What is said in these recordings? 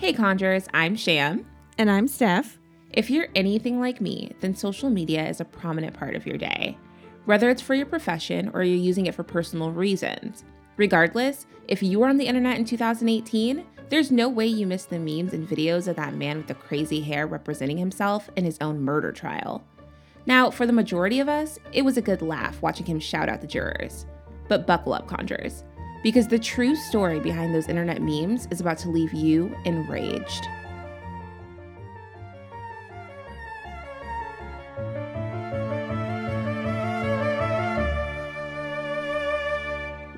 Hey, Conjurers, I'm Sham. And I'm Steph. If you're anything like me, then social media is a prominent part of your day. Whether it's for your profession or you're using it for personal reasons. Regardless, if you were on the internet in 2018, there's no way you missed the memes and videos of that man with the crazy hair representing himself in his own murder trial. Now, for the majority of us, it was a good laugh watching him shout out the jurors. But buckle up, Conjurers because the true story behind those internet memes is about to leave you enraged.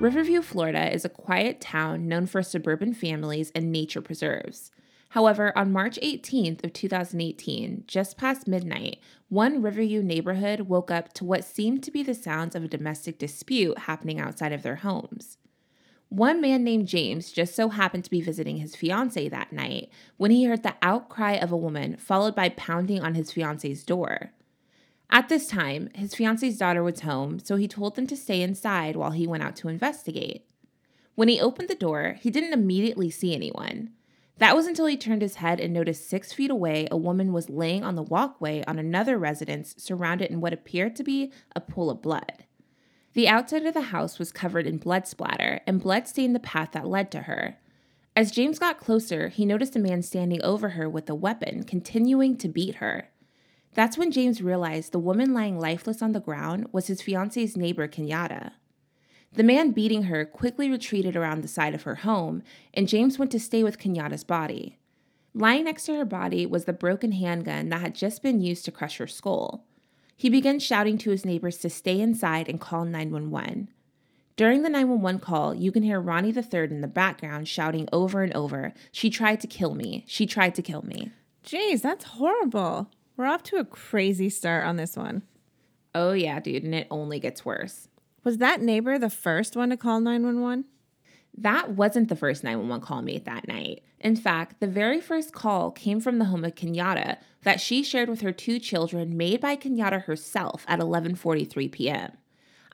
Riverview, Florida is a quiet town known for suburban families and nature preserves. However, on March 18th of 2018, just past midnight, one Riverview neighborhood woke up to what seemed to be the sounds of a domestic dispute happening outside of their homes. One man named James just so happened to be visiting his fiancee that night when he heard the outcry of a woman followed by pounding on his fiancee's door. At this time, his fiancee's daughter was home, so he told them to stay inside while he went out to investigate. When he opened the door, he didn't immediately see anyone. That was until he turned his head and noticed six feet away a woman was laying on the walkway on another residence surrounded in what appeared to be a pool of blood. The outside of the house was covered in blood splatter, and blood stained the path that led to her. As James got closer, he noticed a man standing over her with a weapon, continuing to beat her. That's when James realized the woman lying lifeless on the ground was his fiance's neighbor, Kenyatta. The man beating her quickly retreated around the side of her home, and James went to stay with Kenyatta's body. Lying next to her body was the broken handgun that had just been used to crush her skull. He began shouting to his neighbors to stay inside and call 911. During the 911 call, you can hear Ronnie III in the background shouting over and over, She tried to kill me. She tried to kill me. Jeez, that's horrible. We're off to a crazy start on this one. Oh, yeah, dude, and it only gets worse. Was that neighbor the first one to call 911? That wasn't the first 911 call made that night. In fact, the very first call came from the home of Kenyatta that she shared with her two children made by Kenyatta herself at 11:43 p.m.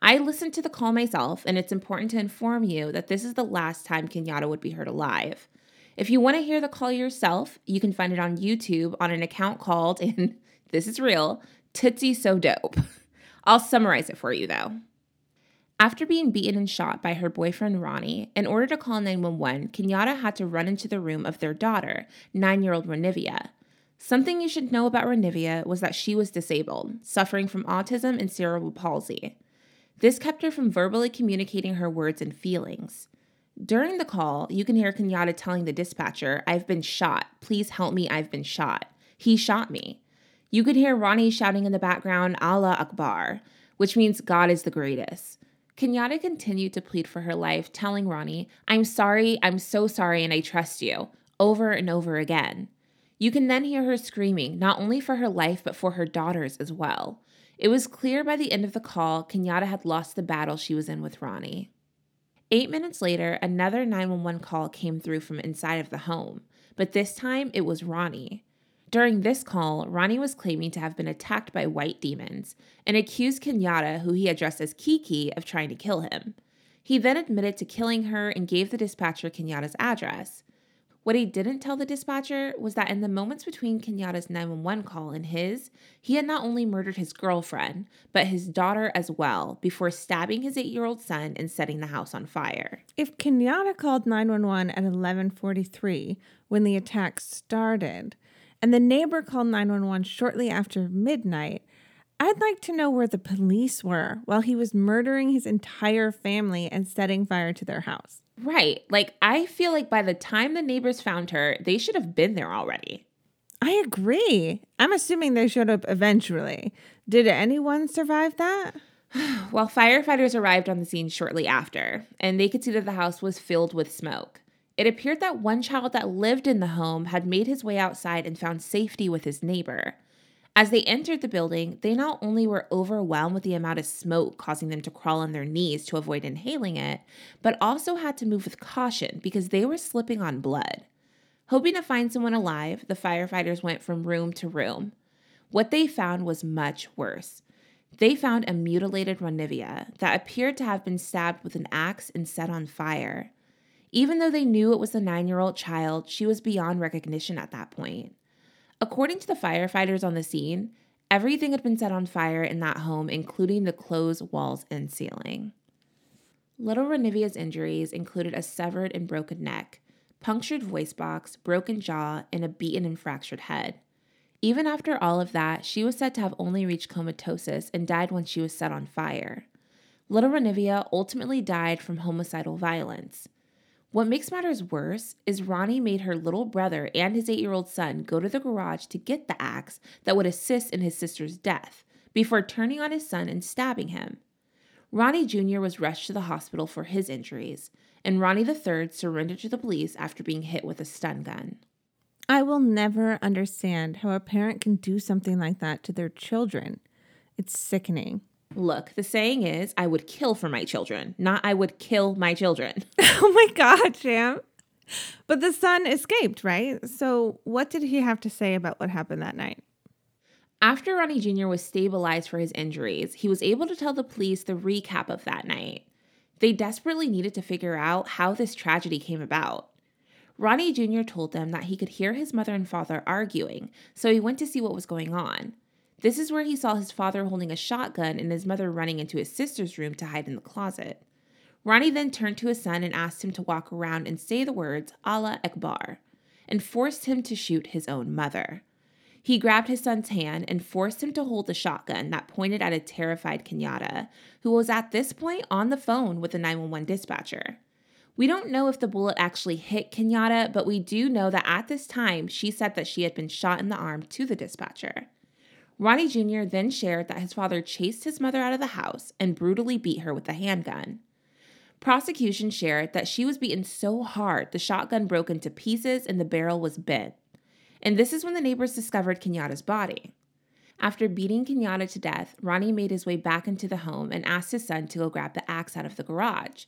I listened to the call myself and it's important to inform you that this is the last time Kenyatta would be heard alive. If you want to hear the call yourself, you can find it on YouTube on an account called and this is real, Tootsie So Dope. I'll summarize it for you though. After being beaten and shot by her boyfriend Ronnie, in order to call 911, Kenyatta had to run into the room of their daughter, nine year old Renivia. Something you should know about Renivia was that she was disabled, suffering from autism and cerebral palsy. This kept her from verbally communicating her words and feelings. During the call, you can hear Kenyatta telling the dispatcher, I've been shot. Please help me. I've been shot. He shot me. You could hear Ronnie shouting in the background, Allah Akbar, which means God is the greatest. Kenyatta continued to plead for her life, telling Ronnie, I'm sorry, I'm so sorry, and I trust you, over and over again. You can then hear her screaming, not only for her life, but for her daughters as well. It was clear by the end of the call, Kenyatta had lost the battle she was in with Ronnie. Eight minutes later, another 911 call came through from inside of the home, but this time it was Ronnie. During this call, Ronnie was claiming to have been attacked by white demons and accused Kenyatta, who he addressed as Kiki, of trying to kill him. He then admitted to killing her and gave the dispatcher Kenyatta's address. What he didn't tell the dispatcher was that in the moments between Kenyatta's 911 call and his, he had not only murdered his girlfriend, but his daughter as well, before stabbing his eight year old son and setting the house on fire. If Kenyatta called 911 at 1143 when the attack started, and the neighbor called 911 shortly after midnight. I'd like to know where the police were while he was murdering his entire family and setting fire to their house. Right. Like, I feel like by the time the neighbors found her, they should have been there already. I agree. I'm assuming they showed up eventually. Did anyone survive that? well, firefighters arrived on the scene shortly after, and they could see that the house was filled with smoke. It appeared that one child that lived in the home had made his way outside and found safety with his neighbor. As they entered the building, they not only were overwhelmed with the amount of smoke causing them to crawl on their knees to avoid inhaling it, but also had to move with caution because they were slipping on blood. Hoping to find someone alive, the firefighters went from room to room. What they found was much worse. They found a mutilated Renivia that appeared to have been stabbed with an axe and set on fire. Even though they knew it was the nine year old child, she was beyond recognition at that point. According to the firefighters on the scene, everything had been set on fire in that home, including the clothes, walls, and ceiling. Little Renivia's injuries included a severed and broken neck, punctured voice box, broken jaw, and a beaten and fractured head. Even after all of that, she was said to have only reached comatosis and died when she was set on fire. Little Renivia ultimately died from homicidal violence. What makes matters worse is Ronnie made her little brother and his eight year old son go to the garage to get the axe that would assist in his sister's death before turning on his son and stabbing him. Ronnie Jr. was rushed to the hospital for his injuries, and Ronnie III surrendered to the police after being hit with a stun gun. I will never understand how a parent can do something like that to their children. It's sickening. Look, the saying is, I would kill for my children, not I would kill my children. oh my God, Jam. But the son escaped, right? So, what did he have to say about what happened that night? After Ronnie Jr. was stabilized for his injuries, he was able to tell the police the recap of that night. They desperately needed to figure out how this tragedy came about. Ronnie Jr. told them that he could hear his mother and father arguing, so he went to see what was going on. This is where he saw his father holding a shotgun and his mother running into his sister's room to hide in the closet. Ronnie then turned to his son and asked him to walk around and say the words Allah Akbar and forced him to shoot his own mother. He grabbed his son's hand and forced him to hold the shotgun that pointed at a terrified Kenyatta, who was at this point on the phone with the 911 dispatcher. We don't know if the bullet actually hit Kenyatta, but we do know that at this time she said that she had been shot in the arm to the dispatcher. Ronnie Jr. then shared that his father chased his mother out of the house and brutally beat her with a handgun. Prosecution shared that she was beaten so hard the shotgun broke into pieces and the barrel was bent. And this is when the neighbors discovered Kenyatta's body. After beating Kenyatta to death, Ronnie made his way back into the home and asked his son to go grab the axe out of the garage.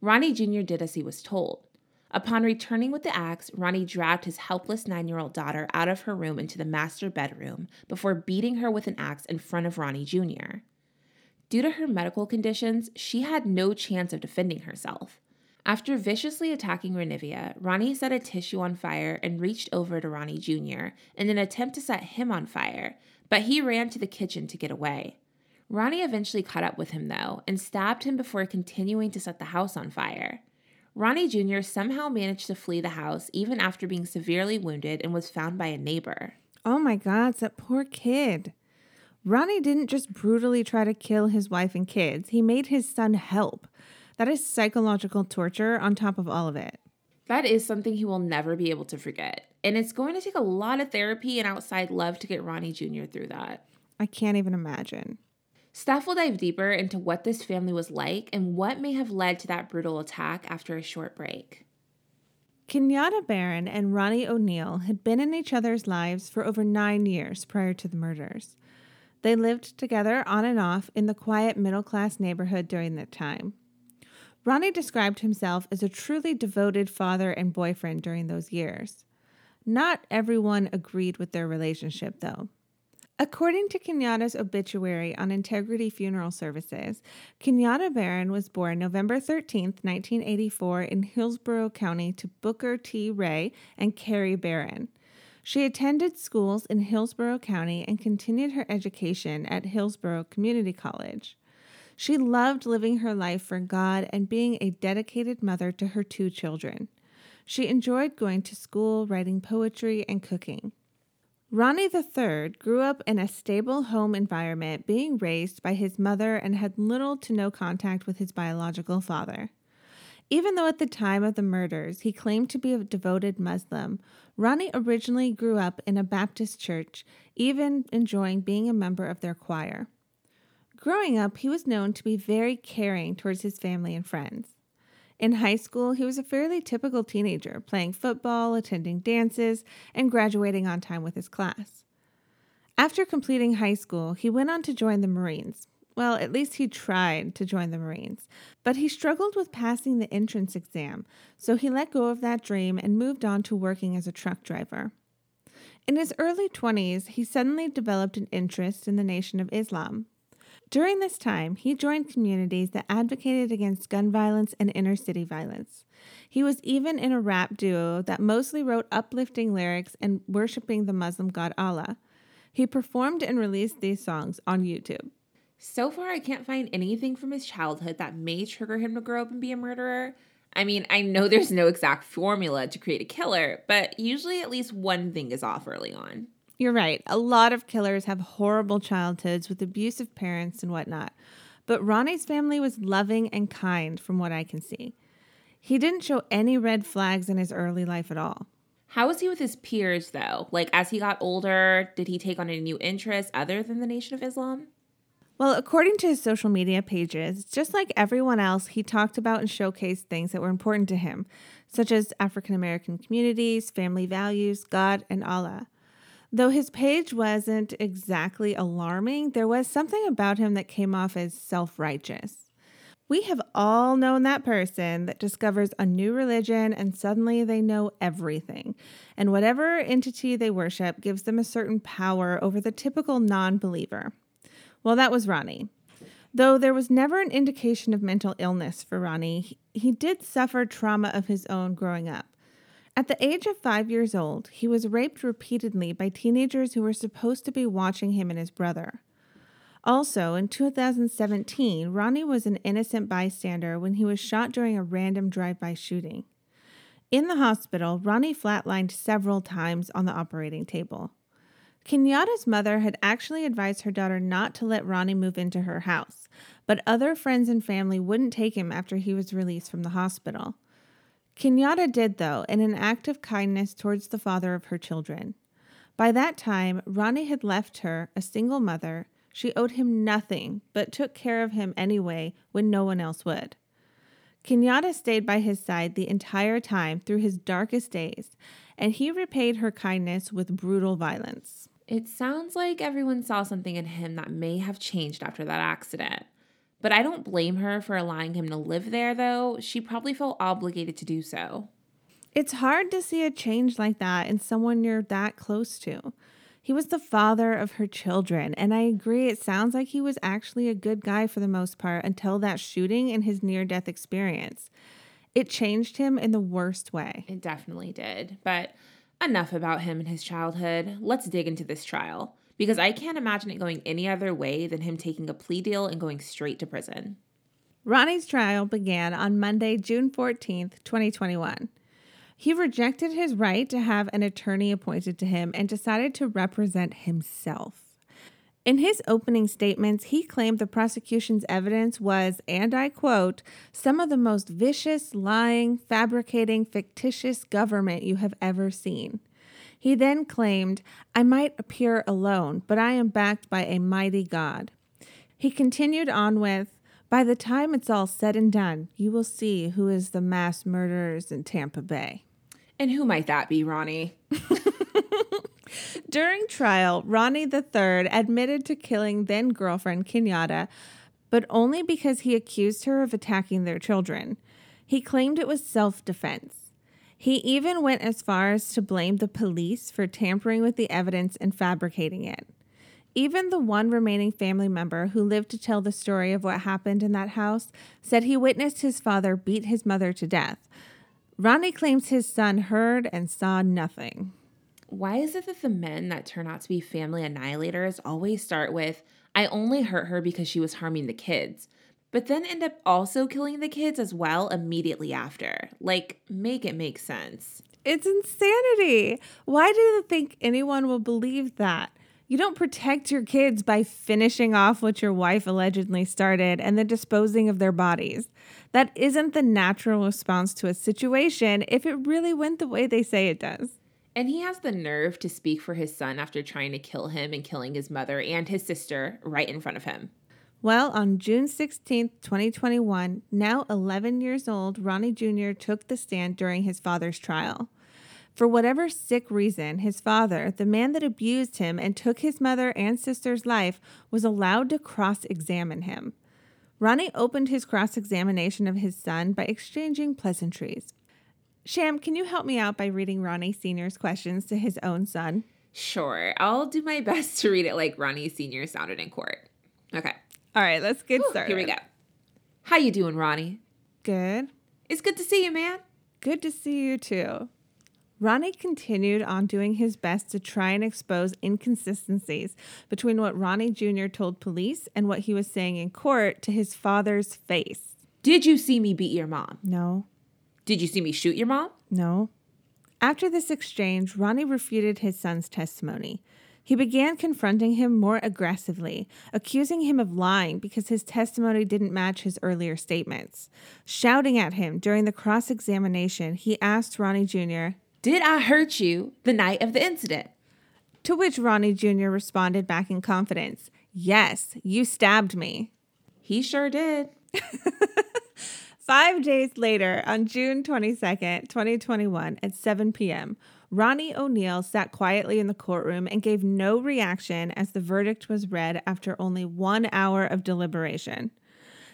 Ronnie Jr. did as he was told. Upon returning with the axe, Ronnie dragged his helpless nine year old daughter out of her room into the master bedroom before beating her with an axe in front of Ronnie Jr. Due to her medical conditions, she had no chance of defending herself. After viciously attacking Renivia, Ronnie set a tissue on fire and reached over to Ronnie Jr. in an attempt to set him on fire, but he ran to the kitchen to get away. Ronnie eventually caught up with him, though, and stabbed him before continuing to set the house on fire. Ronnie Jr. somehow managed to flee the house even after being severely wounded and was found by a neighbor. Oh my God, that poor kid. Ronnie didn't just brutally try to kill his wife and kids, he made his son help. That is psychological torture on top of all of it. That is something he will never be able to forget. And it's going to take a lot of therapy and outside love to get Ronnie Jr. through that. I can't even imagine. Steph will dive deeper into what this family was like and what may have led to that brutal attack after a short break. Kenyatta Barron and Ronnie Oneal had been in each other's lives for over nine years prior to the murders. They lived together on and off in the quiet middle class neighborhood during that time. Ronnie described himself as a truly devoted father and boyfriend during those years. Not everyone agreed with their relationship, though. According to Kenyatta's obituary on Integrity Funeral Services, Kenyatta Barron was born November 13, 1984, in Hillsborough County to Booker T. Ray and Carrie Barron. She attended schools in Hillsborough County and continued her education at Hillsborough Community College. She loved living her life for God and being a dedicated mother to her two children. She enjoyed going to school, writing poetry, and cooking. Ronnie III grew up in a stable home environment, being raised by his mother and had little to no contact with his biological father. Even though at the time of the murders he claimed to be a devoted Muslim, Ronnie originally grew up in a Baptist church, even enjoying being a member of their choir. Growing up, he was known to be very caring towards his family and friends. In high school, he was a fairly typical teenager, playing football, attending dances, and graduating on time with his class. After completing high school, he went on to join the Marines. Well, at least he tried to join the Marines, but he struggled with passing the entrance exam, so he let go of that dream and moved on to working as a truck driver. In his early 20s, he suddenly developed an interest in the Nation of Islam. During this time, he joined communities that advocated against gun violence and inner city violence. He was even in a rap duo that mostly wrote uplifting lyrics and worshiping the Muslim god Allah. He performed and released these songs on YouTube. So far, I can't find anything from his childhood that may trigger him to grow up and be a murderer. I mean, I know there's no exact formula to create a killer, but usually at least one thing is off early on. You're right. A lot of killers have horrible childhoods with abusive parents and whatnot. But Ronnie's family was loving and kind, from what I can see. He didn't show any red flags in his early life at all. How was he with his peers, though? Like, as he got older, did he take on any new interests other than the Nation of Islam? Well, according to his social media pages, just like everyone else, he talked about and showcased things that were important to him, such as African American communities, family values, God, and Allah. Though his page wasn't exactly alarming, there was something about him that came off as self righteous. We have all known that person that discovers a new religion and suddenly they know everything. And whatever entity they worship gives them a certain power over the typical non believer. Well, that was Ronnie. Though there was never an indication of mental illness for Ronnie, he did suffer trauma of his own growing up. At the age of five years old, he was raped repeatedly by teenagers who were supposed to be watching him and his brother. Also, in 2017, Ronnie was an innocent bystander when he was shot during a random drive by shooting. In the hospital, Ronnie flatlined several times on the operating table. Kenyatta's mother had actually advised her daughter not to let Ronnie move into her house, but other friends and family wouldn't take him after he was released from the hospital. Kenyatta did, though, in an act of kindness towards the father of her children. By that time, Ronnie had left her, a single mother. She owed him nothing, but took care of him anyway when no one else would. Kenyatta stayed by his side the entire time through his darkest days, and he repaid her kindness with brutal violence. It sounds like everyone saw something in him that may have changed after that accident. But I don't blame her for allowing him to live there, though. She probably felt obligated to do so. It's hard to see a change like that in someone you're that close to. He was the father of her children, and I agree, it sounds like he was actually a good guy for the most part until that shooting and his near death experience. It changed him in the worst way. It definitely did. But enough about him and his childhood. Let's dig into this trial because I can't imagine it going any other way than him taking a plea deal and going straight to prison. Ronnie's trial began on Monday, June 14th, 2021. He rejected his right to have an attorney appointed to him and decided to represent himself. In his opening statements, he claimed the prosecution's evidence was, and I quote, some of the most vicious, lying, fabricating, fictitious government you have ever seen. He then claimed, I might appear alone, but I am backed by a mighty God. He continued on with, By the time it's all said and done, you will see who is the mass murderers in Tampa Bay. And who might that be, Ronnie? During trial, Ronnie III admitted to killing then girlfriend Kenyatta, but only because he accused her of attacking their children. He claimed it was self defense. He even went as far as to blame the police for tampering with the evidence and fabricating it. Even the one remaining family member who lived to tell the story of what happened in that house said he witnessed his father beat his mother to death. Ronnie claims his son heard and saw nothing. Why is it that the men that turn out to be family annihilators always start with, I only hurt her because she was harming the kids? But then end up also killing the kids as well immediately after. Like, make it make sense. It's insanity. Why do you think anyone will believe that? You don't protect your kids by finishing off what your wife allegedly started and then disposing of their bodies. That isn't the natural response to a situation if it really went the way they say it does. And he has the nerve to speak for his son after trying to kill him and killing his mother and his sister right in front of him. Well, on June 16, 2021, now 11 years old, Ronnie Jr. took the stand during his father's trial. For whatever sick reason, his father, the man that abused him and took his mother and sister's life, was allowed to cross examine him. Ronnie opened his cross examination of his son by exchanging pleasantries. Sham, can you help me out by reading Ronnie Sr.'s questions to his own son? Sure. I'll do my best to read it like Ronnie Sr. sounded in court. Okay. All right, let's get started. Here we go. How you doing, Ronnie? Good. It's good to see you, man. Good to see you too. Ronnie continued on doing his best to try and expose inconsistencies between what Ronnie Jr. told police and what he was saying in court to his father's face. Did you see me beat your mom? No, Did you see me shoot your mom? no. After this exchange, Ronnie refuted his son's testimony. He began confronting him more aggressively, accusing him of lying because his testimony didn't match his earlier statements. Shouting at him during the cross examination, he asked Ronnie Jr., Did I hurt you the night of the incident? To which Ronnie Jr. responded back in confidence, Yes, you stabbed me. He sure did. Five days later, on June 22nd, 2021, at 7 p.m., Ronnie Oneal sat quietly in the courtroom and gave no reaction as the verdict was read after only one hour of deliberation.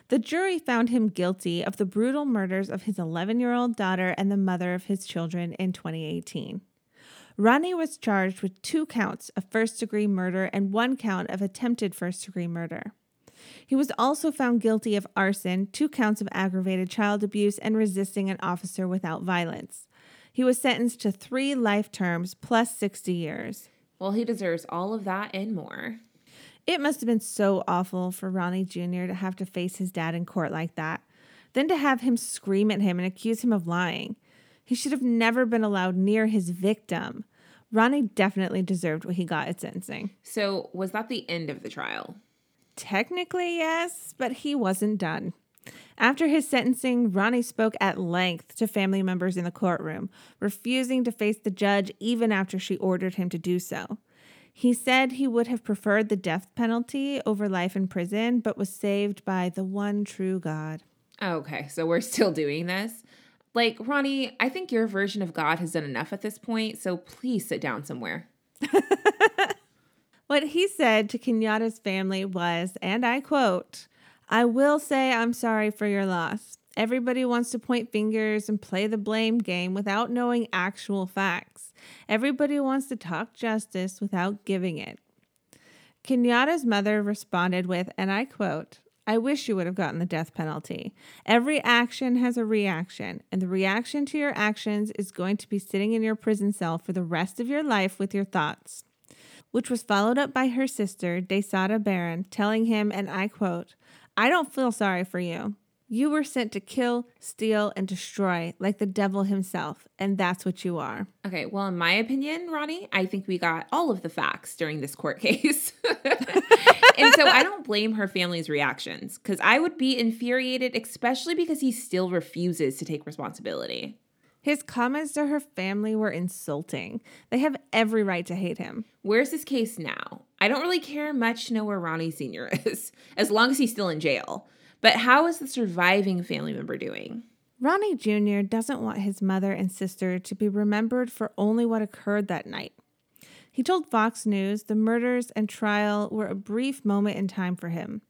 The jury found him guilty of the brutal murders of his 11 year old daughter and the mother of his children in 2018. Ronnie was charged with two counts of first degree murder and one count of attempted first degree murder. He was also found guilty of arson, two counts of aggravated child abuse, and resisting an officer without violence. He was sentenced to three life terms plus 60 years. Well, he deserves all of that and more. It must have been so awful for Ronnie Jr. to have to face his dad in court like that. Then to have him scream at him and accuse him of lying. He should have never been allowed near his victim. Ronnie definitely deserved what he got at sentencing. So, was that the end of the trial? Technically, yes, but he wasn't done. After his sentencing, Ronnie spoke at length to family members in the courtroom, refusing to face the judge even after she ordered him to do so. He said he would have preferred the death penalty over life in prison, but was saved by the one true God. Oh, okay, so we're still doing this. Like, Ronnie, I think your version of God has done enough at this point, so please sit down somewhere. What he said to Kenyatta's family was, and I quote, I will say I'm sorry for your loss. Everybody wants to point fingers and play the blame game without knowing actual facts. Everybody wants to talk justice without giving it. Kenyatta's mother responded with, and I quote, I wish you would have gotten the death penalty. Every action has a reaction, and the reaction to your actions is going to be sitting in your prison cell for the rest of your life with your thoughts. Which was followed up by her sister, Desada Barron, telling him, and I quote, I don't feel sorry for you. You were sent to kill, steal, and destroy like the devil himself, and that's what you are. Okay, well, in my opinion, Ronnie, I think we got all of the facts during this court case. and so I don't blame her family's reactions because I would be infuriated, especially because he still refuses to take responsibility. His comments to her family were insulting. They have every right to hate him. Where's this case now? I don't really care much to know where Ronnie Sr. is, as long as he's still in jail. But how is the surviving family member doing? Ronnie Jr. doesn't want his mother and sister to be remembered for only what occurred that night. He told Fox News the murders and trial were a brief moment in time for him.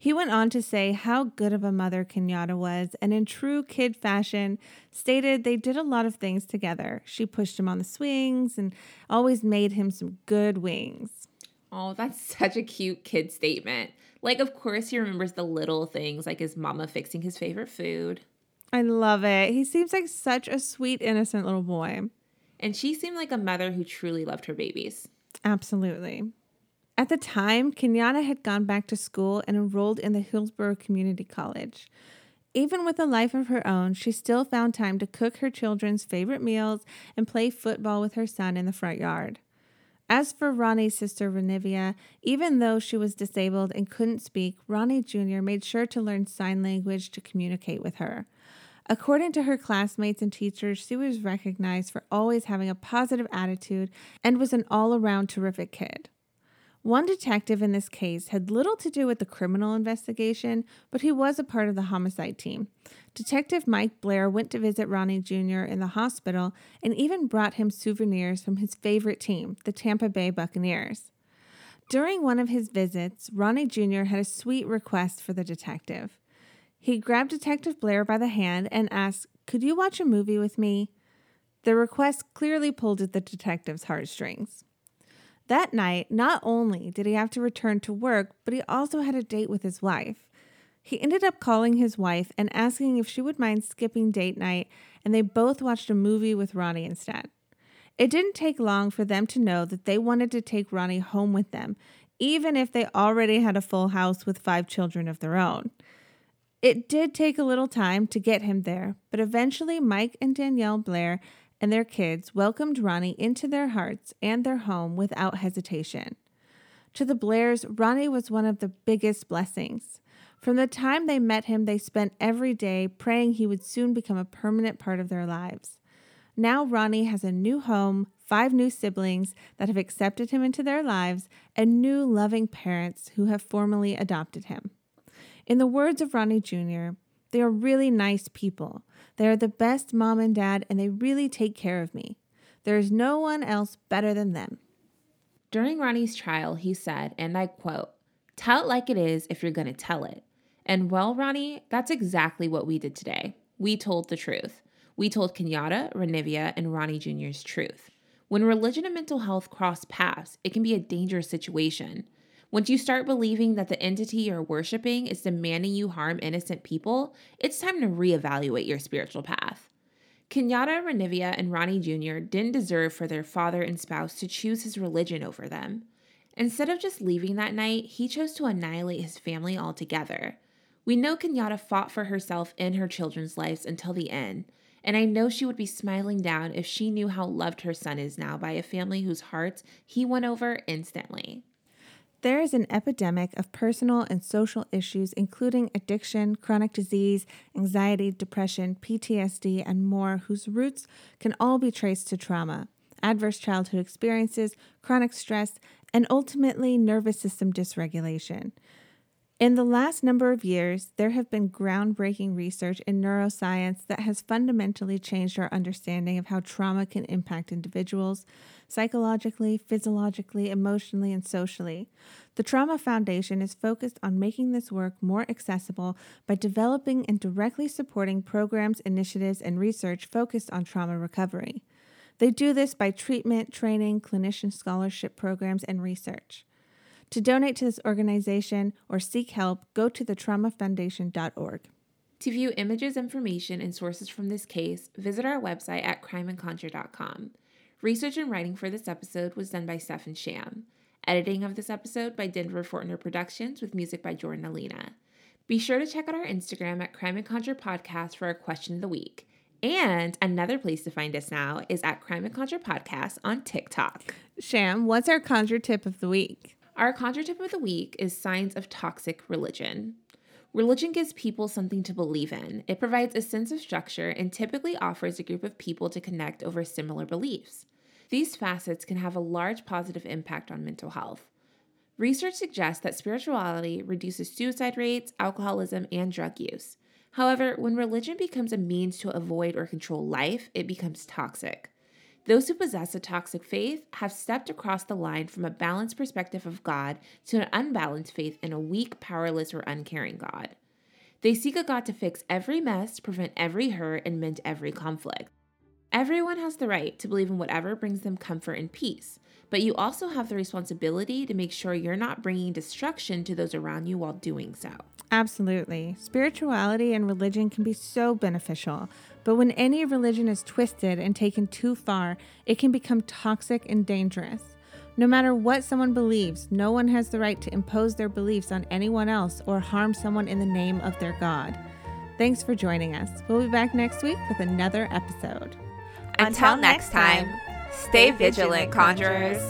He went on to say how good of a mother Kenyatta was, and in true kid fashion, stated they did a lot of things together. She pushed him on the swings and always made him some good wings. Oh, that's such a cute kid statement. Like, of course, he remembers the little things like his mama fixing his favorite food. I love it. He seems like such a sweet, innocent little boy. And she seemed like a mother who truly loved her babies. Absolutely. At the time, Kenyatta had gone back to school and enrolled in the Hillsborough Community College. Even with a life of her own, she still found time to cook her children's favorite meals and play football with her son in the front yard. As for Ronnie's sister Renivia, even though she was disabled and couldn't speak, Ronnie Jr. made sure to learn sign language to communicate with her. According to her classmates and teachers, she was recognized for always having a positive attitude and was an all around terrific kid. One detective in this case had little to do with the criminal investigation, but he was a part of the homicide team. Detective Mike Blair went to visit Ronnie Jr. in the hospital and even brought him souvenirs from his favorite team, the Tampa Bay Buccaneers. During one of his visits, Ronnie Jr. had a sweet request for the detective. He grabbed Detective Blair by the hand and asked, Could you watch a movie with me? The request clearly pulled at the detective's heartstrings. That night, not only did he have to return to work, but he also had a date with his wife. He ended up calling his wife and asking if she would mind skipping date night, and they both watched a movie with Ronnie instead. It didn't take long for them to know that they wanted to take Ronnie home with them, even if they already had a full house with five children of their own. It did take a little time to get him there, but eventually Mike and Danielle Blair and their kids welcomed Ronnie into their hearts and their home without hesitation. To the Blairs, Ronnie was one of the biggest blessings. From the time they met him, they spent every day praying he would soon become a permanent part of their lives. Now, Ronnie has a new home, five new siblings that have accepted him into their lives, and new loving parents who have formally adopted him. In the words of Ronnie Jr., they are really nice people. They are the best mom and dad, and they really take care of me. There is no one else better than them. During Ronnie's trial, he said, and I quote, Tell it like it is if you're going to tell it. And well, Ronnie, that's exactly what we did today. We told the truth. We told Kenyatta, Renivia, and Ronnie Jr.'s truth. When religion and mental health cross paths, it can be a dangerous situation. Once you start believing that the entity you're worshiping is demanding you harm innocent people, it's time to reevaluate your spiritual path. Kenyatta, Renivia, and Ronnie Jr. didn't deserve for their father and spouse to choose his religion over them. Instead of just leaving that night, he chose to annihilate his family altogether. We know Kenyatta fought for herself and her children's lives until the end, and I know she would be smiling down if she knew how loved her son is now by a family whose hearts he won over instantly. There is an epidemic of personal and social issues, including addiction, chronic disease, anxiety, depression, PTSD, and more, whose roots can all be traced to trauma, adverse childhood experiences, chronic stress, and ultimately nervous system dysregulation. In the last number of years, there have been groundbreaking research in neuroscience that has fundamentally changed our understanding of how trauma can impact individuals psychologically, physiologically, emotionally, and socially. The Trauma Foundation is focused on making this work more accessible by developing and directly supporting programs, initiatives, and research focused on trauma recovery. They do this by treatment, training, clinician scholarship programs, and research. To donate to this organization or seek help, go to thetraumafoundation.org. To view images, information, and sources from this case, visit our website at crimeandconjure.com. Research and writing for this episode was done by Stephen Sham. Editing of this episode by Denver Fortner Productions with music by Jordan Alina. Be sure to check out our Instagram at Crime and Conjure Podcast for our question of the week. And another place to find us now is at Crime and Conjure Podcast on TikTok. Sham, what's our conjure tip of the week? Our conjure tip of the week is signs of toxic religion. Religion gives people something to believe in. It provides a sense of structure and typically offers a group of people to connect over similar beliefs. These facets can have a large positive impact on mental health. Research suggests that spirituality reduces suicide rates, alcoholism, and drug use. However, when religion becomes a means to avoid or control life, it becomes toxic. Those who possess a toxic faith have stepped across the line from a balanced perspective of God to an unbalanced faith in a weak, powerless, or uncaring God. They seek a God to fix every mess, prevent every hurt, and mend every conflict. Everyone has the right to believe in whatever brings them comfort and peace, but you also have the responsibility to make sure you're not bringing destruction to those around you while doing so. Absolutely. Spirituality and religion can be so beneficial, but when any religion is twisted and taken too far, it can become toxic and dangerous. No matter what someone believes, no one has the right to impose their beliefs on anyone else or harm someone in the name of their God. Thanks for joining us. We'll be back next week with another episode. Until next time, stay vigilant, conjurers.